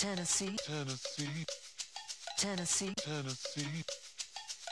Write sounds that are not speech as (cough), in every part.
Tennessee, Tennessee, Tennessee, Tennessee.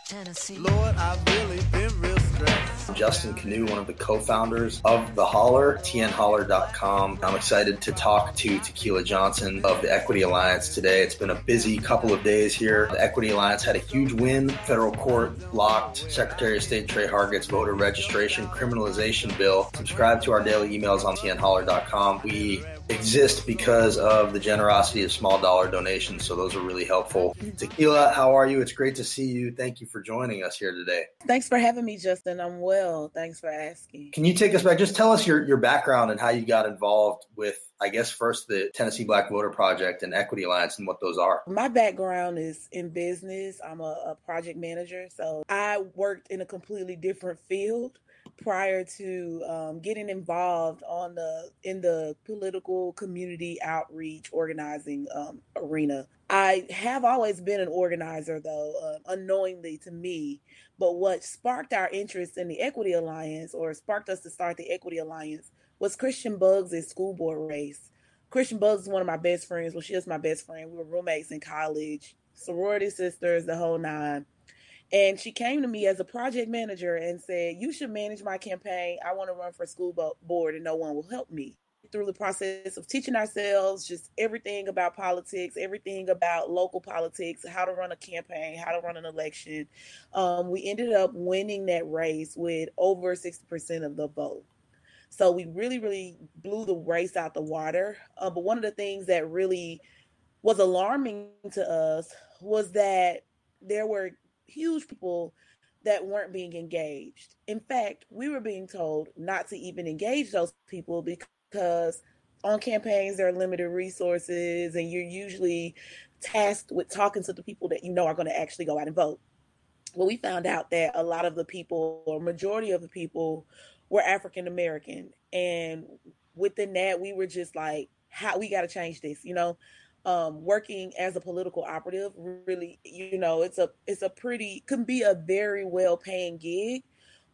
Tennessee. Lord, I've really been real stressed. Justin Kanew, one of the co-founders of The Holler, tnholler.com. I'm excited to talk to Tequila Johnson of the Equity Alliance today. It's been a busy couple of days here. The Equity Alliance had a huge win. Federal court locked Secretary of State Tre Hargett's voter registration criminalization bill. Subscribe to our daily emails on tnholler.com. We exist because of the generosity of small dollar donations. So those are really helpful. Tequila, how are you? It's great to see you. Thank you for joining us here today. Thanks for having me, Justin. I'm well. Thanks for asking. Can you take us back? Just tell us your, your background and how you got involved with, I guess, first the Tennessee Black Voter Project and Equity Alliance and what those are. My background is in business. I'm a, a project manager. So I worked in a completely different field prior to um, getting involved on the in the political community outreach organizing um, arena. I have always been an organizer, though uh, unknowingly to me. But what sparked our interest in the Equity Alliance, or sparked us to start the Equity Alliance, was Christiane Buggs' school board race. Christiane Buggs is one of my best friends. Well, she is my best friend. We were roommates in college, sorority sisters, the whole nine. And she came to me as a project manager and said, You should manage my campaign. I want to run for school board and no one will help me. Through the process of teaching ourselves just everything about politics, everything about local politics, how to run a campaign, how to run an election, um, we ended up winning that race with over 60% of the vote. So we really, really blew the race out the water. Uh, but one of the things that really was alarming to us was that there were huge people that weren't being engaged. In fact, we were being told not to even engage those people because on campaigns there are limited resources and you're usually tasked with talking to the people that you know are going to actually go out and vote. Well, we found out that a lot of the people, or majority of the people, were African American. And within that, we were just like, how we got to change this, you know? um, working as a political operative really you know it's a it's a pretty can be a very well paying gig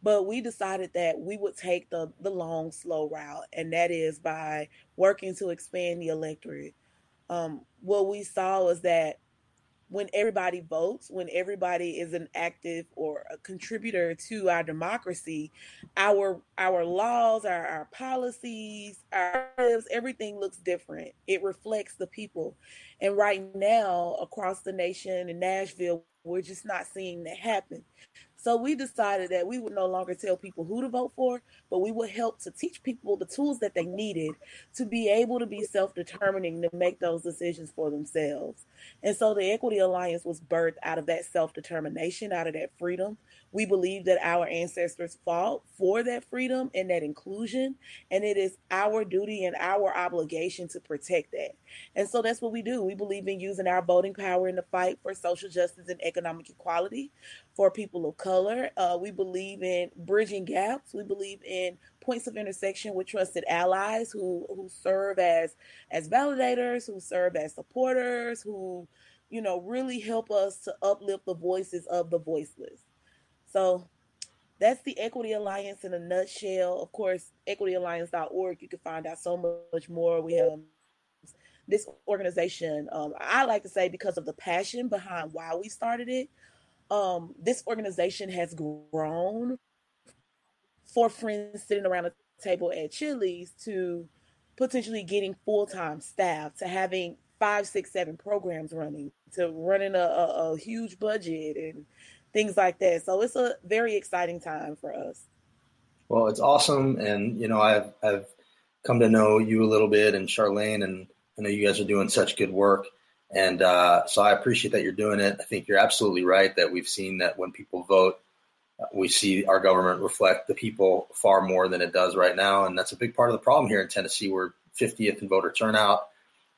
but we decided that we would take the the long slow route and that is by working to expand the electorate um, what we saw was that when everybody votes, when everybody is an active or a contributor to our democracy, our our laws, our, our policies, our lives, everything looks different. It reflects the people. And right now, across the nation in Nashville, we're just not seeing that happen. So we decided that we would no longer tell people who to vote for, but we would help to teach people the tools that they needed to be able to be self determining to make those decisions for themselves. And so the Equity Alliance was birthed out of that self determination, out of that freedom. We believe that our ancestors fought for that freedom and that inclusion, and it is our duty and our obligation to protect that. And so that's what we do. We believe in using our voting power in the fight for social justice and economic equality for people of color. Uh, we believe in bridging gaps. We believe in points of intersection with trusted allies who who serve as as validators, who serve as supporters, who you know really help us to uplift the voices of the voiceless. So that's the Equity Alliance in a nutshell. Of course, equityalliance.org, you can find out so much more. We have this organization, um, I like to say, because of the passion behind why we started it, um, this organization has grown for friends sitting around a table at Chili's to potentially getting full time staff to having five, six, seven programs running to running a, a, a huge budget and things like that. So it's a very exciting time for us. Well, it's awesome, and you know, I've I've come to know you a little bit, and Charlane, and I know you guys are doing such good work, and uh, so I appreciate that you're doing it. I think you're absolutely right that we've seen that when people vote, we see our government reflect the people far more than it does right now, and that's a big part of the problem here in Tennessee. We're 50th in voter turnout.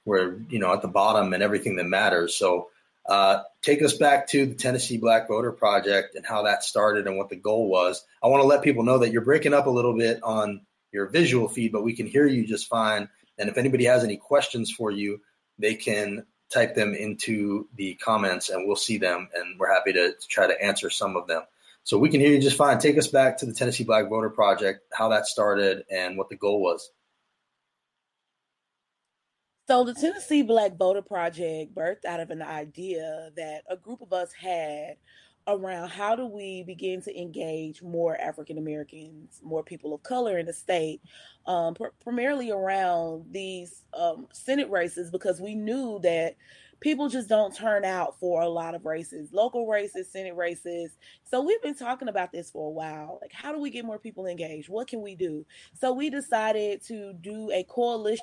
We're you know at the bottom in everything that matters. So uh, take us back to the Tennessee Black Voter Project and how that started and what the goal was. I want to let people know that you're breaking up a little bit on your visual feed, but we can hear you just fine. And if anybody has any questions for you, they can type them into the comments and we'll see them. And we're happy to, to try to answer some of them. So we can hear you just fine. Take us back to the Tennessee Black Voter Project, how that started, and what the goal was. So the Tennessee Black Voter Project birthed out of an idea that a group of us had around how do we begin to engage more African Americans, more people of color in the state, um, pr- primarily around these um, Senate races, because we knew that people just don't turn out for a lot of races, local races, Senate races. So we've been talking about this for a while. Like, how do we get more people engaged? What can we do? So we decided to do a coalition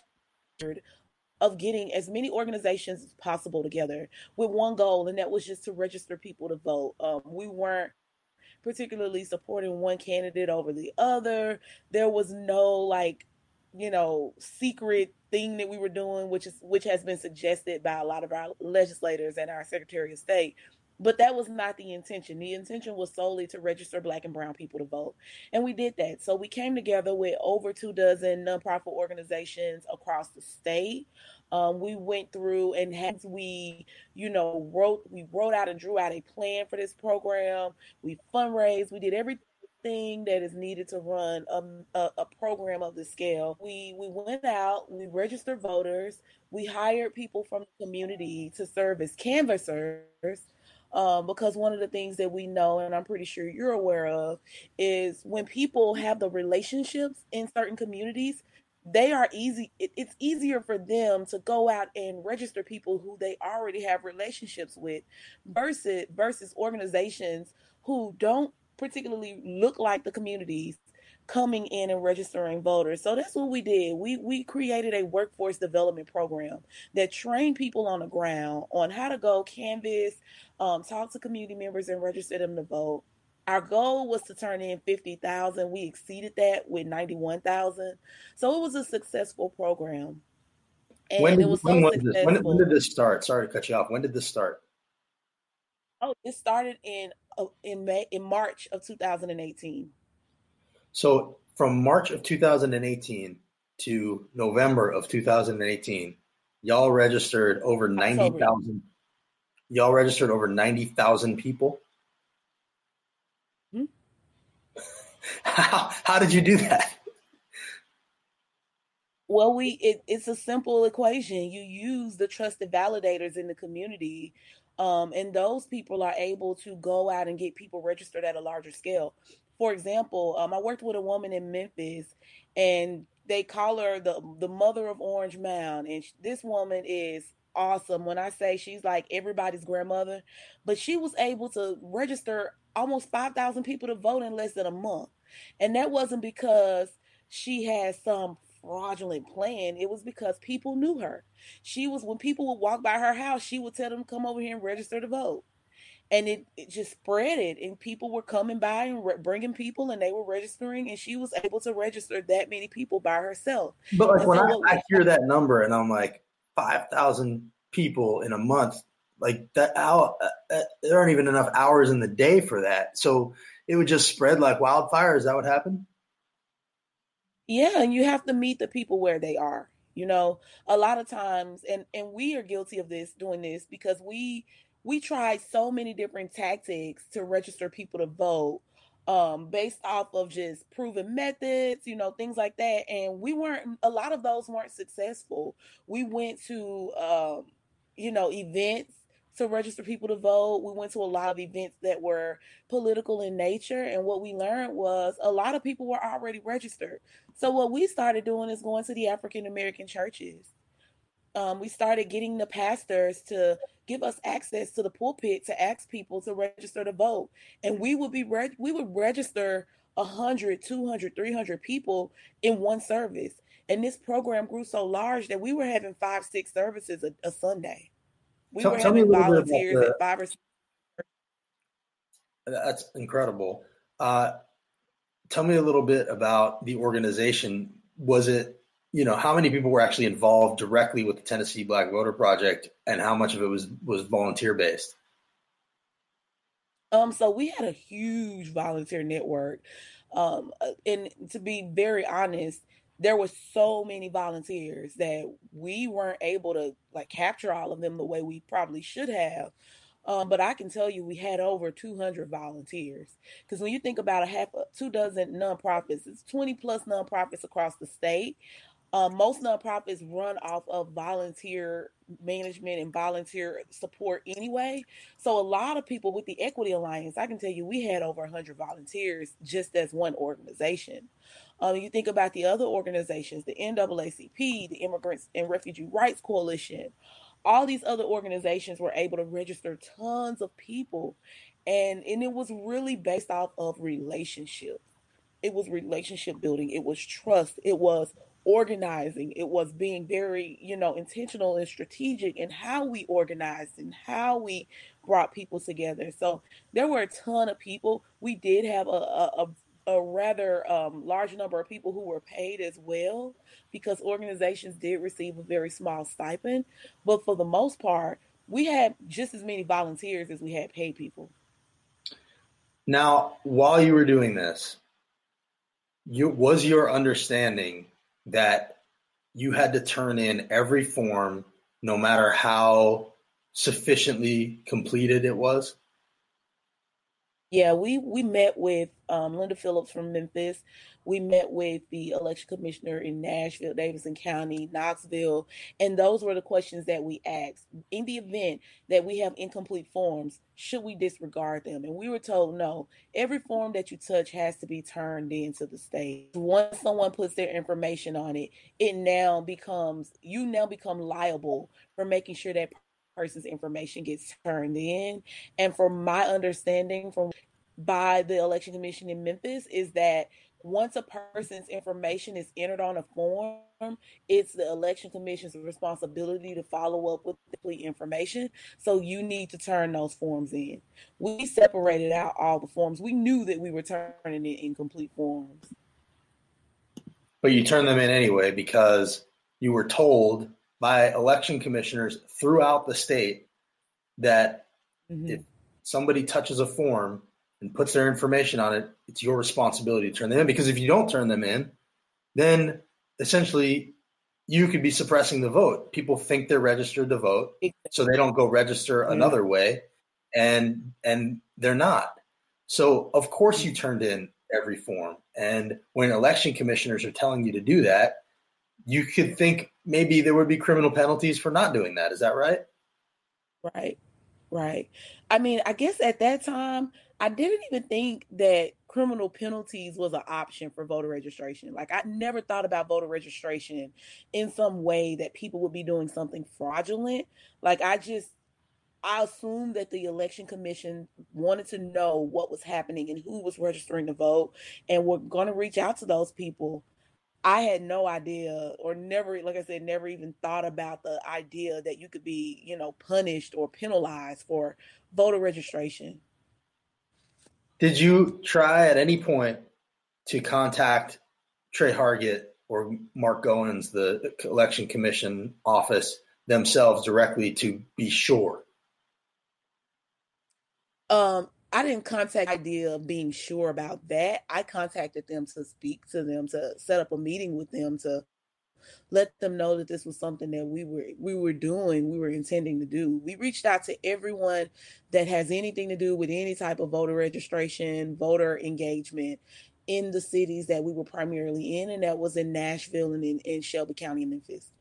of getting as many organizations as possible together with one goal, and that was just to register people to vote. Um, we weren't particularly supporting one candidate over the other. There was no like, you know, secret thing that we were doing, which is which has been suggested by a lot of our legislators and our Secretary of State. But that was not the intention. The intention was solely to register Black and Brown people to vote. And we did that. So we came together with over two dozen nonprofit organizations across the state. Um, we went through and as we, you know, wrote, we wrote out and drew out a plan for this program. We fundraised, we did everything that is needed to run a, a, a, program of this scale. We we went out, we registered voters, we hired people from the community to serve as canvassers um, because one of the things that we know, and I'm pretty sure you're aware of, is when people have the relationships in certain communities, they are easy. It, it's easier for them to go out and register people who they already have relationships with, versus versus organizations who don't particularly look like the communities coming in and registering voters. So that's what we did. We we created a workforce development program that trained people on the ground on how to go canvas, um, talk to community members, and register them to vote. Our goal was to turn in 50,000. We exceeded that with 91,000. So it was a successful program. And when, did, so when, was this? When, when, did this start? Sorry to cut you off. When did this start? Oh, it started in uh, in May in March of 2018. So from March of 2018 to November of 2018, y'all registered over 90,000 y'all registered over 90,000 people. Hmm? (laughs) how, how did you do that? Well, we it, it's a simple equation. You use the trusted validators in the community, um, and those people are able to go out and get people registered at a larger scale for example, um, I worked with a woman in Memphis, and they call her the the mother of Orange Mound, and this woman is awesome. When I say she's like everybody's grandmother, but she was able to register almost five thousand people to vote in less than a month, and that wasn't because she had some fraudulent plan. It was because people knew her. She was when people would walk by her house, she would tell them come over here and register to vote and it, it just spread it and people were coming by and re- bringing people and they were registering and she was able to register that many people by herself. But like when so I, I, hear that number and i'm like 5000 people in a month like that hour, uh, uh, there aren't even enough hours in the day for that. So it would just spread like wildfire. Is that what happened? Yeah and you have to meet the people where they are you know? A lot of times and and we are guilty of this doing this because we we tried so many different tactics to register people to vote um, based off of just proven methods, you know, things like that. And we weren't, a lot of those weren't successful. We went to, um, you know, events to register people to vote. We went to a lot of events that were political in nature. And what we learned was a lot of people were already registered. So what we started doing is going to the African American churches um, we started getting the pastors to give us access to the pulpit to ask people to register to vote. And we would be reg- we would register 100 200 300 people in one service. And this program grew so large that we were having five six services a, a sunday. We tell, were tell having volunteers the, at five or six that's incredible. Uh, tell me a little bit about the organization. Was it you know, how many people were actually involved directly with the Tennessee Black Voter Project, and how much of it was was volunteer based? Um, so we had a huge volunteer network, um, uh, and to be very honest, there were so many volunteers that we weren't able to like capture all of them the way we probably should have. Um, but I can tell you, we had over 200 volunteers. Because when you think about a half, two dozen nonprofits, it's 20 plus nonprofits across the state Um, most nonprofits run off of volunteer management and volunteer support anyway. So a lot of people with the Equity Alliance, I can tell you, we had over 100 volunteers just as one organization. Um, you think about the other organizations, the NAACP, the Immigrants and Refugee Rights Coalition, all these other organizations were able to register tons of people, and and it was really based off of relationships. It was relationship building. It was trust. It was organizing. It was being very you know intentional and strategic in how we organized and how we brought people together. So there were a ton of people. We did have a, a, a rather um, large number of people who were paid as well because organizations did receive a very small stipend. But for the most part we had just as many volunteers as we had paid people. Now while you were doing this you was your understanding that you had to turn in every form, no matter how sufficiently completed it was? Yeah, we we met with um, Linda Phillips from Memphis. We met with the election commissioner in Nashville, Davidson County, Knoxville, and those were the questions that we asked. In the event that we have incomplete forms, should we disregard them? And we were told no. Every form that you touch has to be turned into the state. Once someone puts their information on it, it now becomes you now become liable for making sure that person's information gets turned in. And from my understanding from by the election commission in Memphis is that once a person's information is entered on a form, it's the election commission's responsibility to follow up with the information. So you need to turn those forms in. We separated out all the forms. We knew that we were turning it in incomplete forms. But you turned them in anyway because you were told by election commissioners throughout the state that mm-hmm. if somebody touches a form and puts their information on it, it's your responsibility to turn them in. Because if you don't turn them in, then essentially you could be suppressing the vote. People think they're registered to vote, so they don't go register another way, and and they're not. So of course you turned in every form. And when election commissioners are telling you to do that, you could think maybe there would be criminal penalties for not doing that. Is that right? Right. Right. I mean, I guess at that time I didn't even think that criminal penalties was an option for voter registration. Like I never thought about voter registration in some way that people would be doing something fraudulent. Like I just I assumed that the election commission wanted to know what was happening and who was registering to vote and we're going to reach out to those people. I had no idea or never like I said never even thought about the idea that you could be, you know, punished or penalized for voter registration. Did you try at any point to contact Tre Hargett or Mark Goins, the election commission office themselves directly to be sure? Um, I didn't contact idea of being sure about that. I contacted them to speak to them, to set up a meeting with them, to let them know that this was something that we were we were doing, we were intending to do. We reached out to everyone that has anything to do with any type of voter registration, voter engagement in the cities that we were primarily in, and that was in Nashville and in, in Shelby County and Memphis.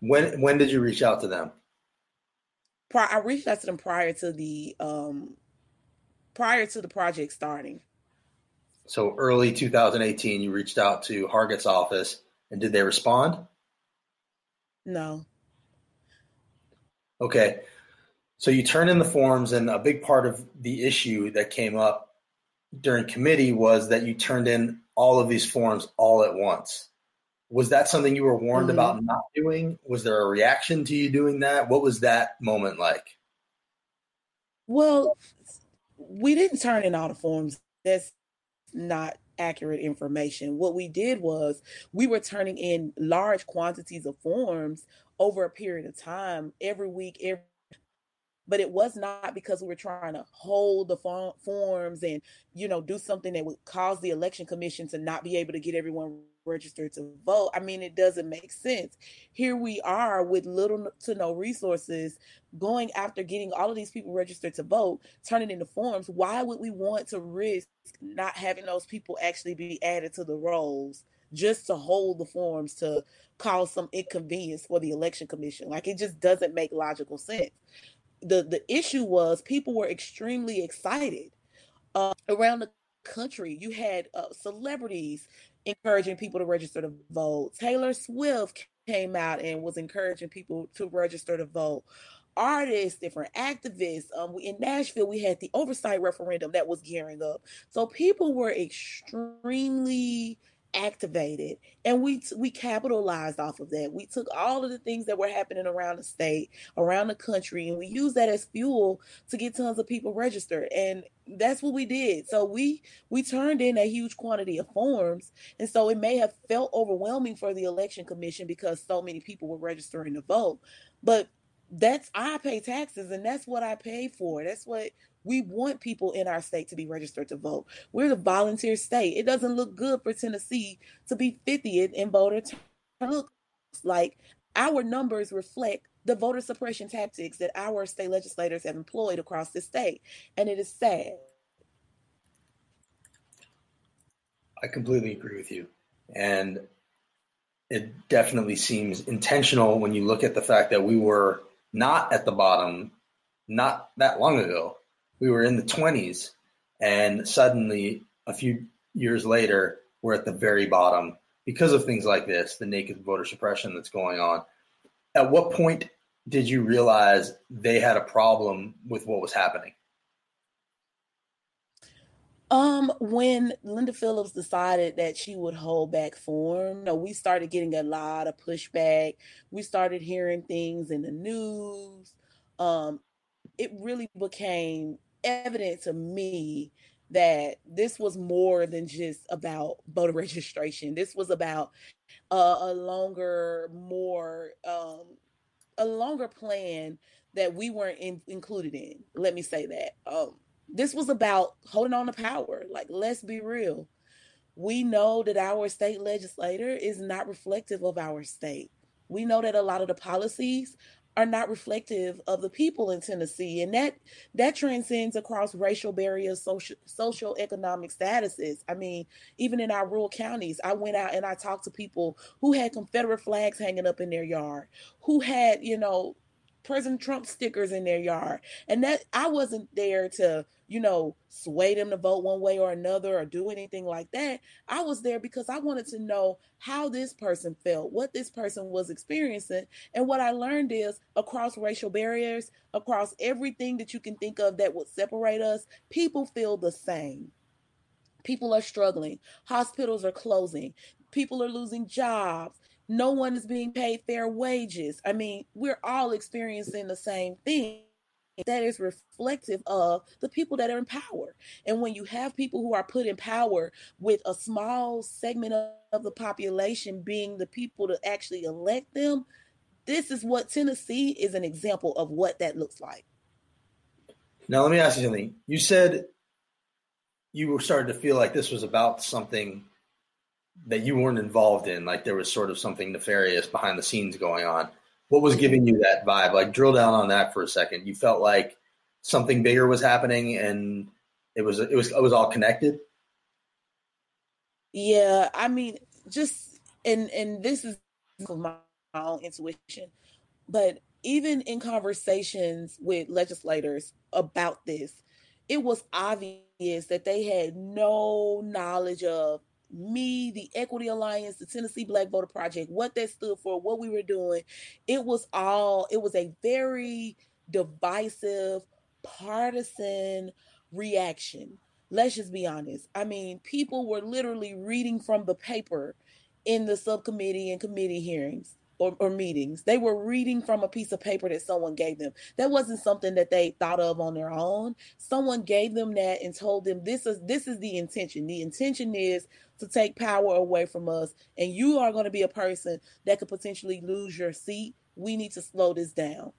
When when did you reach out to them? I reached out to them prior to the um prior to the project starting. So early 2018, you reached out to Hargett's office and did they respond? No. Okay. So you turn in the forms, and a big part of the issue that came up during committee was that you turned in all of these forms all at once. Was that something you were warned mm-hmm. about not doing? Was there a reaction to you doing that? What was that moment like? Well, we didn't turn in all the forms. That's not accurate information. What we did was we were turning in large quantities of forms over a period of time, every week, every but it was not because we were trying to hold the forms and you know do something that would cause the election commission to not be able to get everyone registered to vote i mean it doesn't make sense here we are with little to no resources going after getting all of these people registered to vote turning into forms why would we want to risk not having those people actually be added to the rolls just to hold the forms to cause some inconvenience for the election commission. Like it just doesn't make logical sense. The the issue was people were extremely excited uh, around the country. You had uh, celebrities encouraging people to register to vote. Taylor Swift came out and was encouraging people to register to vote. Artists, different activists. Um, in Nashville, we had the oversight referendum that was gearing up. So people were extremely activated and we we capitalized off of that we took all of the things that were happening around the state around the country and we used that as fuel to get tons of people registered and that's what we did so we we turned in a huge quantity of forms and so it may have felt overwhelming for the election commission because so many people were registering to vote but that's I pay taxes and that's what I pay for. That's what we want people in our state to be registered to vote. We're the volunteer state. It doesn't look good for Tennessee to be 50th in voter turnout. Like our numbers reflect the voter suppression tactics that our state legislators have employed across the state, and it is sad. I completely agree with you. And it definitely seems intentional when you look at the fact that we were not at the bottom not that long ago we were in the 20s and suddenly a few years later we're at the very bottom because of things like this the naked voter suppression that's going on at what point did you realize they had a problem with what was happening um, when Linda Phillips decided that she would hold back form, you know, we started getting a lot of pushback. We started hearing things in the news. Um, it really became evident to me that this was more than just about voter (laughs) registration. This was about a longer, more um, a longer plan that we weren't in, included in. Let me say that. Um, this was about holding on to power. Like, let's be real. We know that our state legislator is not reflective of our state. We know that a lot of the policies are not reflective of the people in Tennessee, and that that transcends across racial barriers, social social economic statuses. I mean, even in our rural counties, I went out and I talked to people who had Confederate flags hanging up in their yard, who had you know President Trump stickers in their yard. And that I wasn't there to, you know, sway them to vote one way or another or do anything like that. I was there because I wanted to know how this person felt, what this person was experiencing. And what I learned is across racial barriers, across everything that you can think of that would separate us, people feel the same. People are struggling. Hospitals are closing. People are losing jobs no one is being paid fair wages. I mean, we're all experiencing the same thing that is reflective of the people that are in power. And when you have people who are put in power with a small segment of the population being the people to actually elect them, this is what Tennessee is an example of what that looks like. Now, let me ask you something. You said you were starting to feel like this was about something that you weren't involved in, like there was sort of something nefarious behind the scenes going on. What was giving you that vibe? Like drill down on that for a second. You felt like something bigger was happening and it was it was it was all connected? Yeah, I mean, just and and this is my, own intuition, but even in conversations with legislators about this, it was obvious that they had no knowledge of me, the Equity Alliance, the Tennessee Black Voter Project, what that stood for, what we were doing. It was all, it was a very divisive, partisan reaction. Let's just be honest. I mean, people were literally reading from the paper in the subcommittee and committee hearings or, or, meetings. They were reading from a piece of paper that someone gave them. That wasn't something that they thought of on their own. Someone gave them that and told them this is this is the intention. The intention is to take power away from us, and you are going to be a person that could potentially lose your seat. We need to slow this down.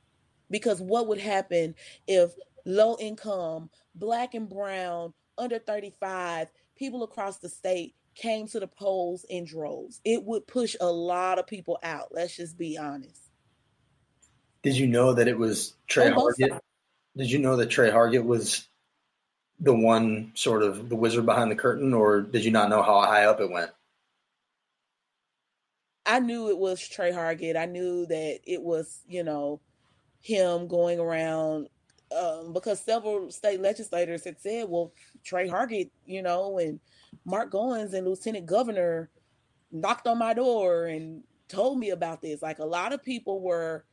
Because what would happen if low income, black and brown, under 35, people across the state came to the polls in droves. It would push a lot of people out. Let's just be honest. Did you know that it was Tre Hargett? Did you know that Tre Hargett was the one sort of the wizard behind the curtain, or did you not know how high up it went? I knew it was Tre Hargett. I knew that it was, you know, him going around um, because several state legislators had said, well, Tre Hargett, you know, and Mark Goins and Lieutenant Governor knocked on my door and told me about this. Like a lot of people were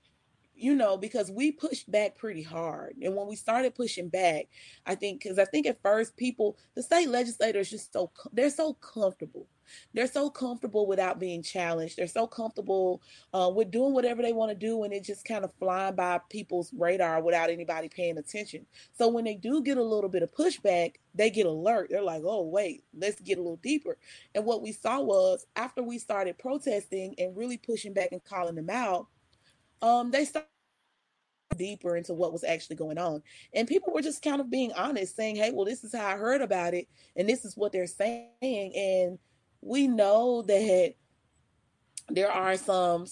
you know, because we pushed back pretty hard. And when we started pushing back, I think, because I think at first people, the state legislators just so, they're so comfortable. They're so comfortable without being challenged. They're so comfortable uh, with doing whatever they want to do and it just kind of flying by people's radar without anybody paying attention. So when they do get a little bit of pushback, they get alert. They're like, oh, wait, let's get a little deeper. And what we saw was after we started protesting and really pushing back and calling them out, um, they started deeper into what was actually going on. And people were just kind of being honest, saying, hey, well, this is how I heard about it, and this is what they're saying. And we know that there are some,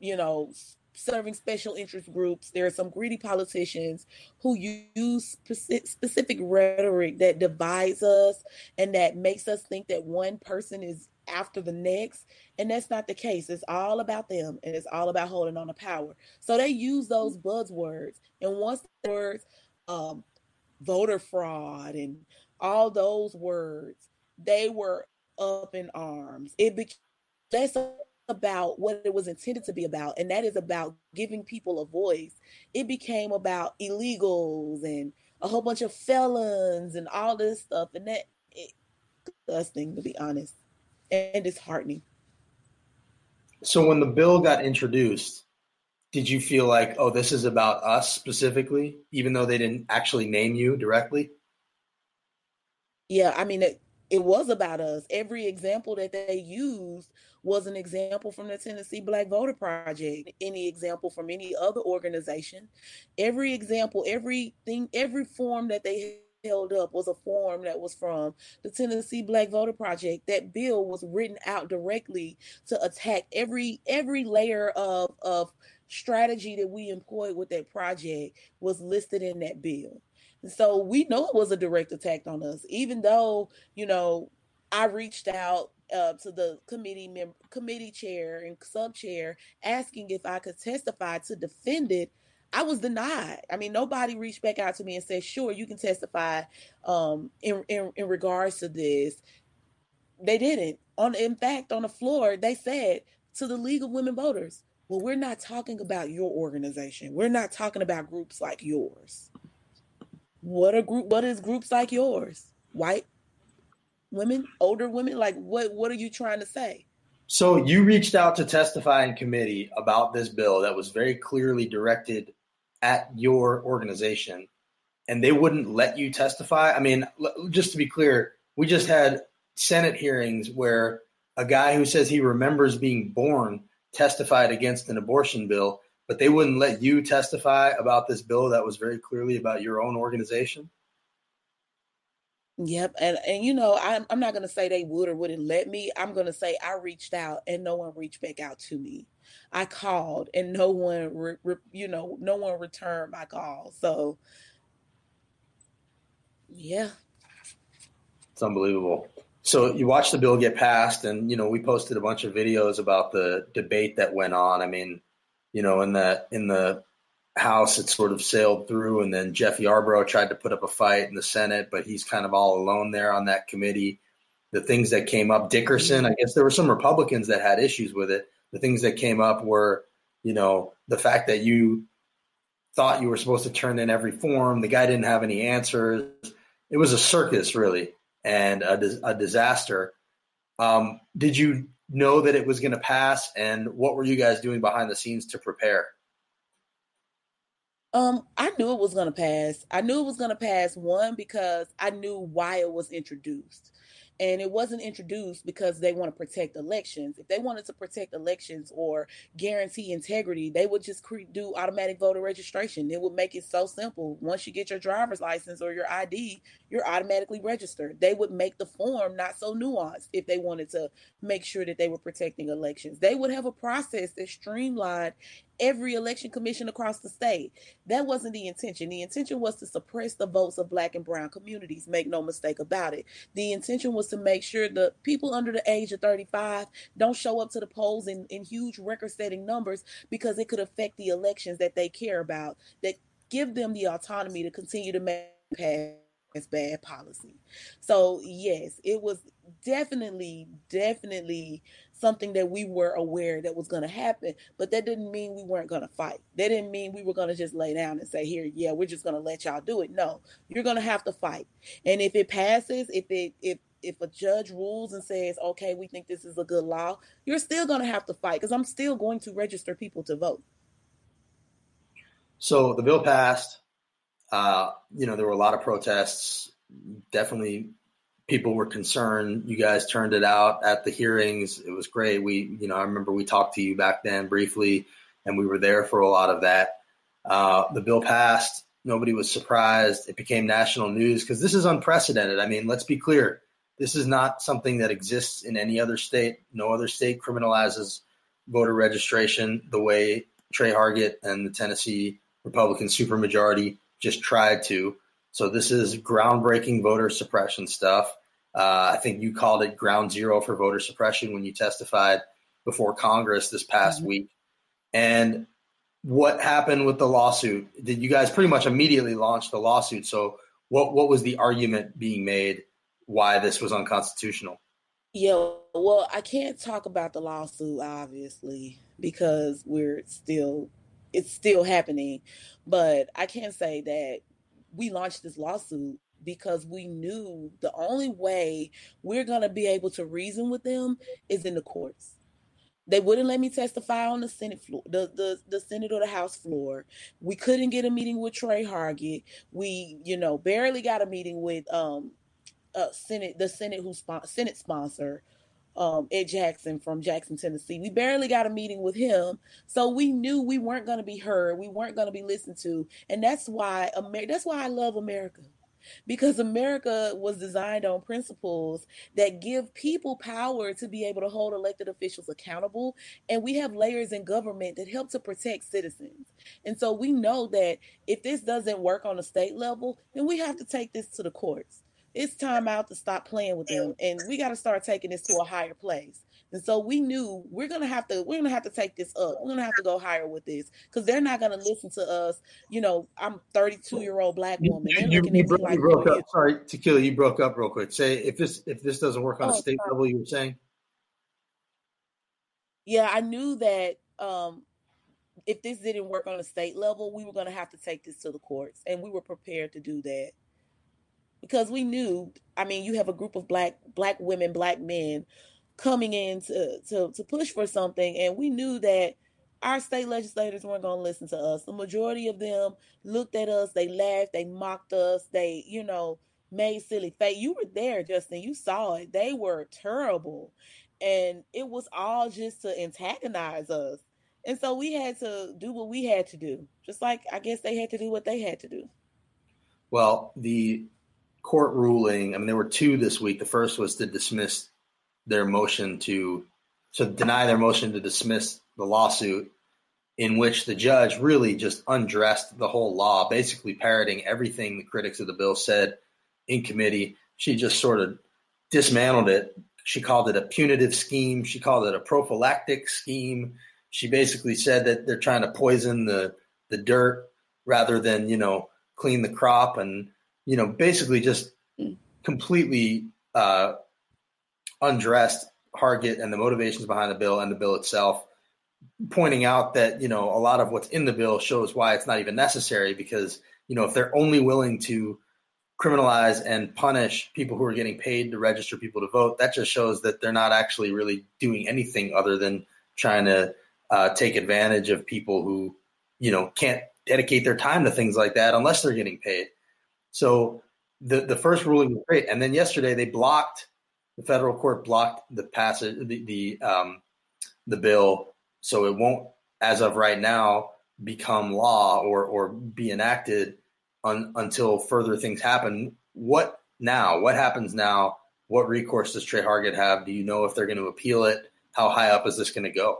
you know, serving special interest groups. There are some greedy politicians who use specific rhetoric that divides us and that makes us think that one person is after the next. And that's not the case. It's all about them and it's all about holding on to power. So they use those buzzwords. And once the words, um, voter fraud and all those words, they were up in arms. It became that's about what it was intended to be about, and that is about giving people a voice. It became about illegals and a whole bunch of felons and all this stuff, and that it, disgusting to be honest and disheartening. So when the bill got introduced, did you feel like, oh, this is about us specifically, even though they didn't actually name you directly? Yeah, I mean, it, it was about us. Every example that they used was an example from the Tennessee Black Voter Project, any example from any other organization. Every example, everything, every form that they held up was a form that was from the Tennessee Black Voter Project. That bill was written out directly to attack every every layer of of strategy that we employed with that project was listed in that bill. And so we know it was a direct attack on us, even though, you know, I reached out uh, to the committee member, committee chair and sub chair asking if I could testify to defend it. I was denied. I mean, nobody reached back out to me and said, "Sure, you can testify um, in, in in regards to this." They didn't. On in fact, on the floor, they said to the League of Women Voters, "Well, we're not talking about your organization. We're not talking about groups like yours. What are group? What is groups like yours? White women, older women? Like what? What are you trying to say?" So you reached out to testify in committee about this bill that was very clearly directed at your organization and they wouldn't let you testify. I mean, just to be clear, we just had Senate hearings where a guy who says he remembers being born testified against an abortion bill, but they wouldn't let you testify about this bill that was very clearly about your own organization. Yep, and and you know I'm I'm not gonna say they would or wouldn't let me. I'm gonna say I reached out and no one reached back out to me. I called and no one, re, re, you know, no one returned my call. So, yeah, it's unbelievable. So you watched the bill get passed, and you know we posted a bunch of videos about the debate that went on. I mean, you know, in the in the House, it sort of sailed through, and then Jeff Yarbro tried to put up a fight in the Senate, but he's kind of all alone there on that committee. The things that came up, Dickerson, I guess there were some Republicans that had issues with it, the things that came up were, you know, the fact that you thought you were supposed to turn in every form. The guy didn't have any answers. It was a circus, really, and a, a disaster. Um, did you know that it was going to pass, and what were you guys doing behind the scenes to prepare? Um, I knew it was going to pass. I knew it was going to pass. One because I knew why it was introduced and it wasn't introduced because they want to protect elections. If they wanted to protect elections or guarantee integrity, they would just do automatic voter registration. It would make it so simple. Once you get your driver's license or your ID, you're automatically registered. They would make the form not so nuanced if they wanted to make sure that they were protecting elections. They would have a process that streamlined every election commission across the state. That wasn't the intention. The intention was to suppress the votes of black and brown communities. Make no mistake about it. The intention was to make sure the people under the age of 35 don't show up to the polls in, in huge record setting numbers because it could affect the elections that they care about, that give them the autonomy to continue to make pass bad policy. So yes, it was definitely, definitely something that we were aware that was going to happen, but that didn't mean we weren't going to fight. That didn't mean we were going to just lay down and say, "Here, yeah, we're just going to let y'all do it." No, you're going to have to fight. And if it passes, if it if if a judge rules and says, "Okay, we think this is a good law," you're still going to have to fight because I'm still going to register people to vote. So the bill passed. Uh, you know, there were a lot of protests. Definitely people were concerned. You guys turned it out at the hearings. It was great. We, you know, I remember we talked to you back then briefly, and we were there for a lot of that. Uh, the bill passed. Nobody was surprised. It became national news because this is unprecedented. I mean, let's be clear. This is not something that exists in any other state. No other state criminalizes voter registration the way Tre Hargett and the Tennessee Republican supermajority just tried to. So this is groundbreaking voter suppression stuff. Uh, I think you called it ground zero for voter suppression when you testified before Congress this past mm-hmm. week. And what happened with the lawsuit? Did you guys pretty much immediately launch the lawsuit? So what what was the argument being made why this was unconstitutional? Yeah, well, I can't talk about the lawsuit obviously because we're still it's still happening, but I can say that we launched this lawsuit because we knew the only way we're going to be able to reason with them is in the courts. They wouldn't let me testify on the Senate floor, the, the, the Senate or the House floor. We couldn't get a meeting with Tre Hargett. We, you know, barely got a meeting with um uh Senate, the Senate who Senate sponsor um, Ed Jackson from Jackson, Tennessee. We barely got a meeting with him, so we knew we weren't going to be heard. We weren't going to be listened to, and that's why Amer- That's why I love America, because America was designed on principles that give people power to be able to hold elected officials accountable, and we have layers in government that help to protect citizens. And so we know that if this doesn't work on a state level, then we have to take this to the courts it's time out to stop playing with them and we got to start taking this to a higher place and so we knew we're gonna have to we're gonna have to take this up. We're gonna have to go higher with this because they're not gonna listen to us. You know i'm 32 year old black woman you, you, you, broke, like, broke up. sorry tequila you broke up real quick. Say if this if this doesn't work on oh, a state sorry. level you were saying? Yeah i knew that um if this didn't work on a state level we were going to have to take this to the courts and we were prepared to do that. Because we knew i mean you have a group of black black women black men coming in to to, to push for something. And we knew that our state legislators weren't going to listen to us. The majority of them looked at us they laughed they mocked us they you know made silly face you were there justin you saw it. They were terrible. And it was all just to antagonize us. And so we had to do what we had to do just like i guess they had to do what they had to do. Well the court ruling. I mean, there were two this week. The first was to dismiss their motion to to deny their motion to dismiss the lawsuit, in which the judge really just undressed the whole law, basically parroting everything the critics of the bill said in committee. She just sort of dismantled it. She called it a punitive scheme. She called it a prophylactic scheme. She basically said that they're trying to poison the the dirt rather than you know clean the crop and you know, basically just completely uh, undressed Hargett and the motivations behind the bill and the bill itself, pointing out that, you know, a lot of what's in the bill shows why it's not even necessary because, you know, if they're only willing to criminalize and punish people who are getting paid to register people to vote, that just shows that they're not actually really doing anything other than trying to uh, take advantage of people who, you know, can't dedicate their time to things like that unless they're getting paid. So the the first ruling was great, and then yesterday they blocked the federal court blocked the passage the the um, the bill, so it won't, as of right now, become law or or be enacted un, until further things happen. What now? What happens now? What recourse does Tre Hargett have? Do you know if they're going to appeal it? How high up is this going to go?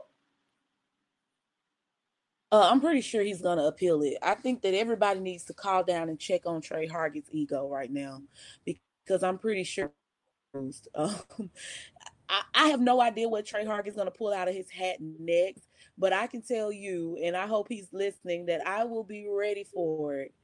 Uh, I'm pretty sure he's going to appeal it. I think that everybody needs to call down and check on Tre Hargett's ego right now because I'm pretty sure. (laughs) Um, I, I have no idea what Trey Hark is going to pull out of his hat next, but I can tell you, and I hope he's listening, that I will be ready for it.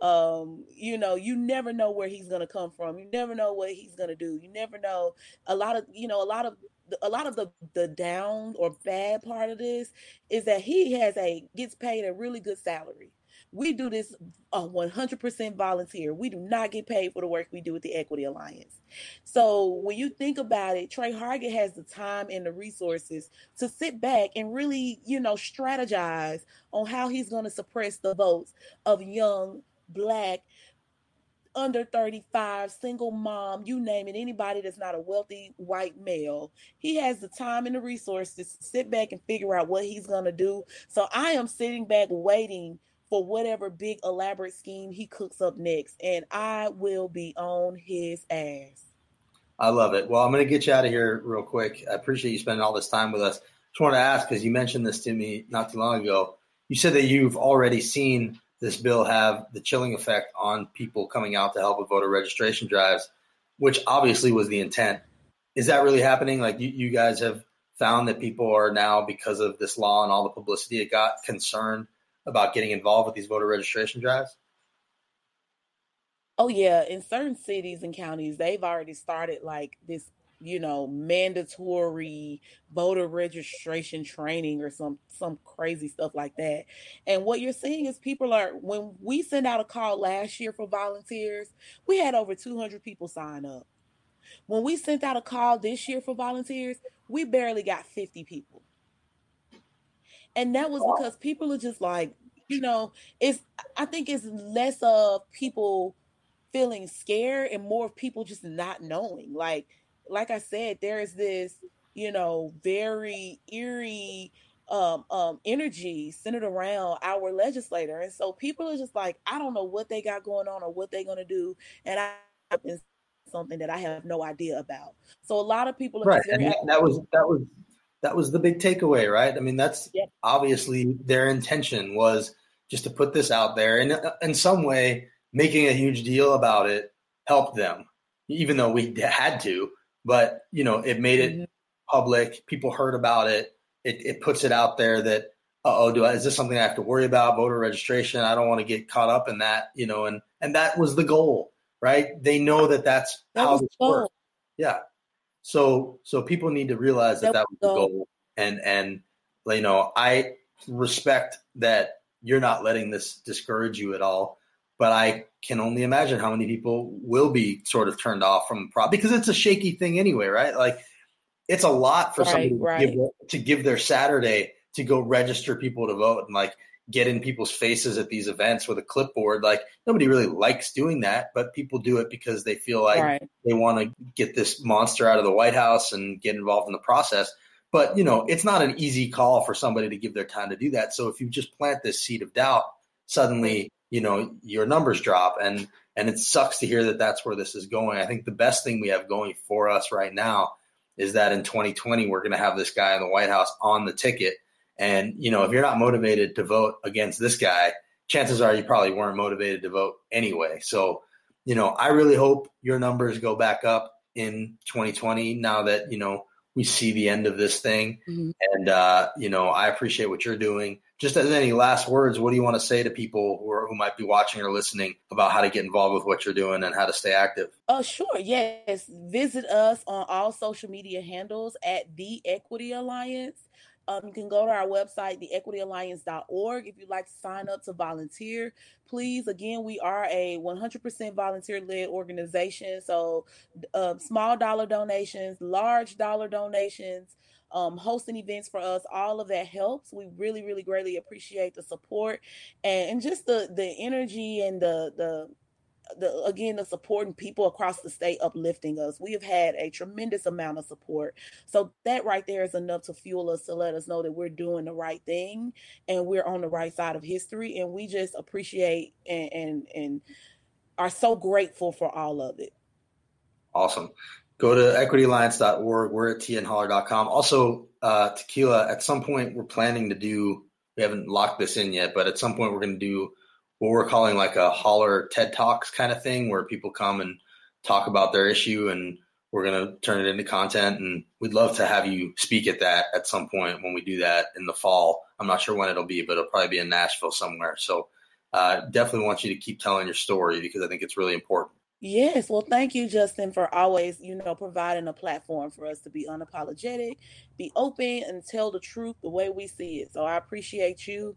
Um, you know, you never know where he's going to come from. You never know what he's going to do. You never know. A lot of, you know, a lot of a lot of the the down or bad part of this is that he has a gets paid a really good salary. We do this uh, 100% volunteer. We do not get paid for the work we do with the Equity Alliance. So when you think about it, Tre Hargett has the time and the resources to sit back and really, you know, strategize on how he's going to suppress the votes of young black under 35, single mom, you name it, anybody that's not a wealthy white male. He has the time and the resources to sit back and figure out what he's going to do. So I am sitting back waiting for whatever big elaborate scheme he cooks up next, and I will be on his ass. I love it. Well, I'm going to get you out of here real quick. I appreciate you spending all this time with us. Just want to ask because you mentioned this to me not too long ago. You said that you've already seen this bill have the chilling effect on people coming out to help with voter registration drives, which obviously was the intent. Is that really happening? Like you, you guys have found that people are now, because of this law and all the publicity it got, concerned about getting involved with these voter registration drives? Oh yeah, in certain cities and counties, they've already started like this you know, mandatory voter registration training or some some crazy stuff like that. And what you're seeing is people are when we sent out a call last year for volunteers, we had over 200 people sign up. When we sent out a call this year for volunteers, we barely got 50 people. And that was because people are just like, you know, it's I think it's less of people feeling scared and more of people just not knowing. Like like I said, there is this, you know, very eerie um, um, energy centered around our legislator. And so people are just like, I don't know what they got going on or what they're going to do. And I something that I have no idea about. So a lot of people are right. That was, that was, that was the big takeaway, right? I mean, that's yep. obviously their intention was just to put this out there and uh, in some way making a huge deal about it helped them, even though we had to but you know it made it mm-hmm. public people heard about it it, it puts it out there that oh do I, is this something i have to worry about voter registration i don't want to get caught up in that you know and and that was the goal right they know that that's that how this works yeah so so people need to realize that that, was the goal and and you know i respect that you're not letting this discourage you at all but I can only imagine how many people will be sort of turned off from prop because it's a shaky thing anyway, right? Like it's a lot for right, somebody right. To, give, to give their Saturday to go register people to vote and like get in people's faces at these events with a clipboard. Like nobody really likes doing that, but people do it because they feel like right. they want to get this monster out of the White House and get involved in the process. But you know, it's not an easy call for somebody to give their time to do that. So if you just plant this seed of doubt, suddenly you know your numbers drop and and it sucks to hear that that's where this is going i think the best thing we have going for us right now is that in 2020 we're going to have this guy in the white house on the ticket and you know if you're not motivated to vote against this guy chances are you probably weren't motivated to vote anyway so you know i really hope your numbers go back up in 2020 now that you know we see the end of this thing mm-hmm. and uh, you know i appreciate what you're doing just as any last words, what do you want to say to people who, are, who might be watching or listening about how to get involved with what you're doing and how to stay active? Oh, sure. Yes. Visit us on all social media handles at The Equity Alliance. Um, you can go to our website, theequityalliance.org, if you'd like to sign up to volunteer. Please, again, we are a 100% volunteer led organization. So, uh, small dollar donations, large dollar donations, um, hosting events for us. All of that helps. We really, really greatly appreciate the support and, and just the the energy and the the the again the supporting people across the state uplifting us. We have had a tremendous amount of support. So that right there is enough to fuel us to let us know that we're doing the right thing and we're on the right side of history. And we just appreciate and and, and are so grateful for all of it. Awesome. Go to equityalliance.org. We're at tnholler.com. Also, uh, tequila, at some point, we're planning to do we haven't locked this in yet, but at some point we're going to do what we're calling like a holler TED Talks kind of thing where people come and talk about their issue and we're going to turn it into content and we'd love to have you speak at that at some point when we do that in the fall. I'm not sure when it'll be, but it'll probably be in Nashville somewhere. So uh, definitely want you to keep telling your story because I think it's really important. Yes, well, thank you, Justin, for always, you know, providing a platform for us to be unapologetic, be open, and tell the truth the way we see it. So I appreciate you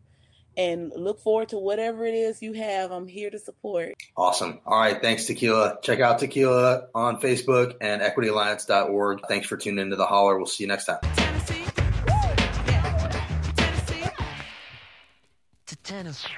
and look forward to whatever it is you have. I'm here to support. Awesome. All right. Thanks, Tequila. Check out Tequila on Facebook and equityalliance.org. Thanks for tuning into the holler. We'll see you next time. Tennessee. Yeah. Tennessee. To Tennessee.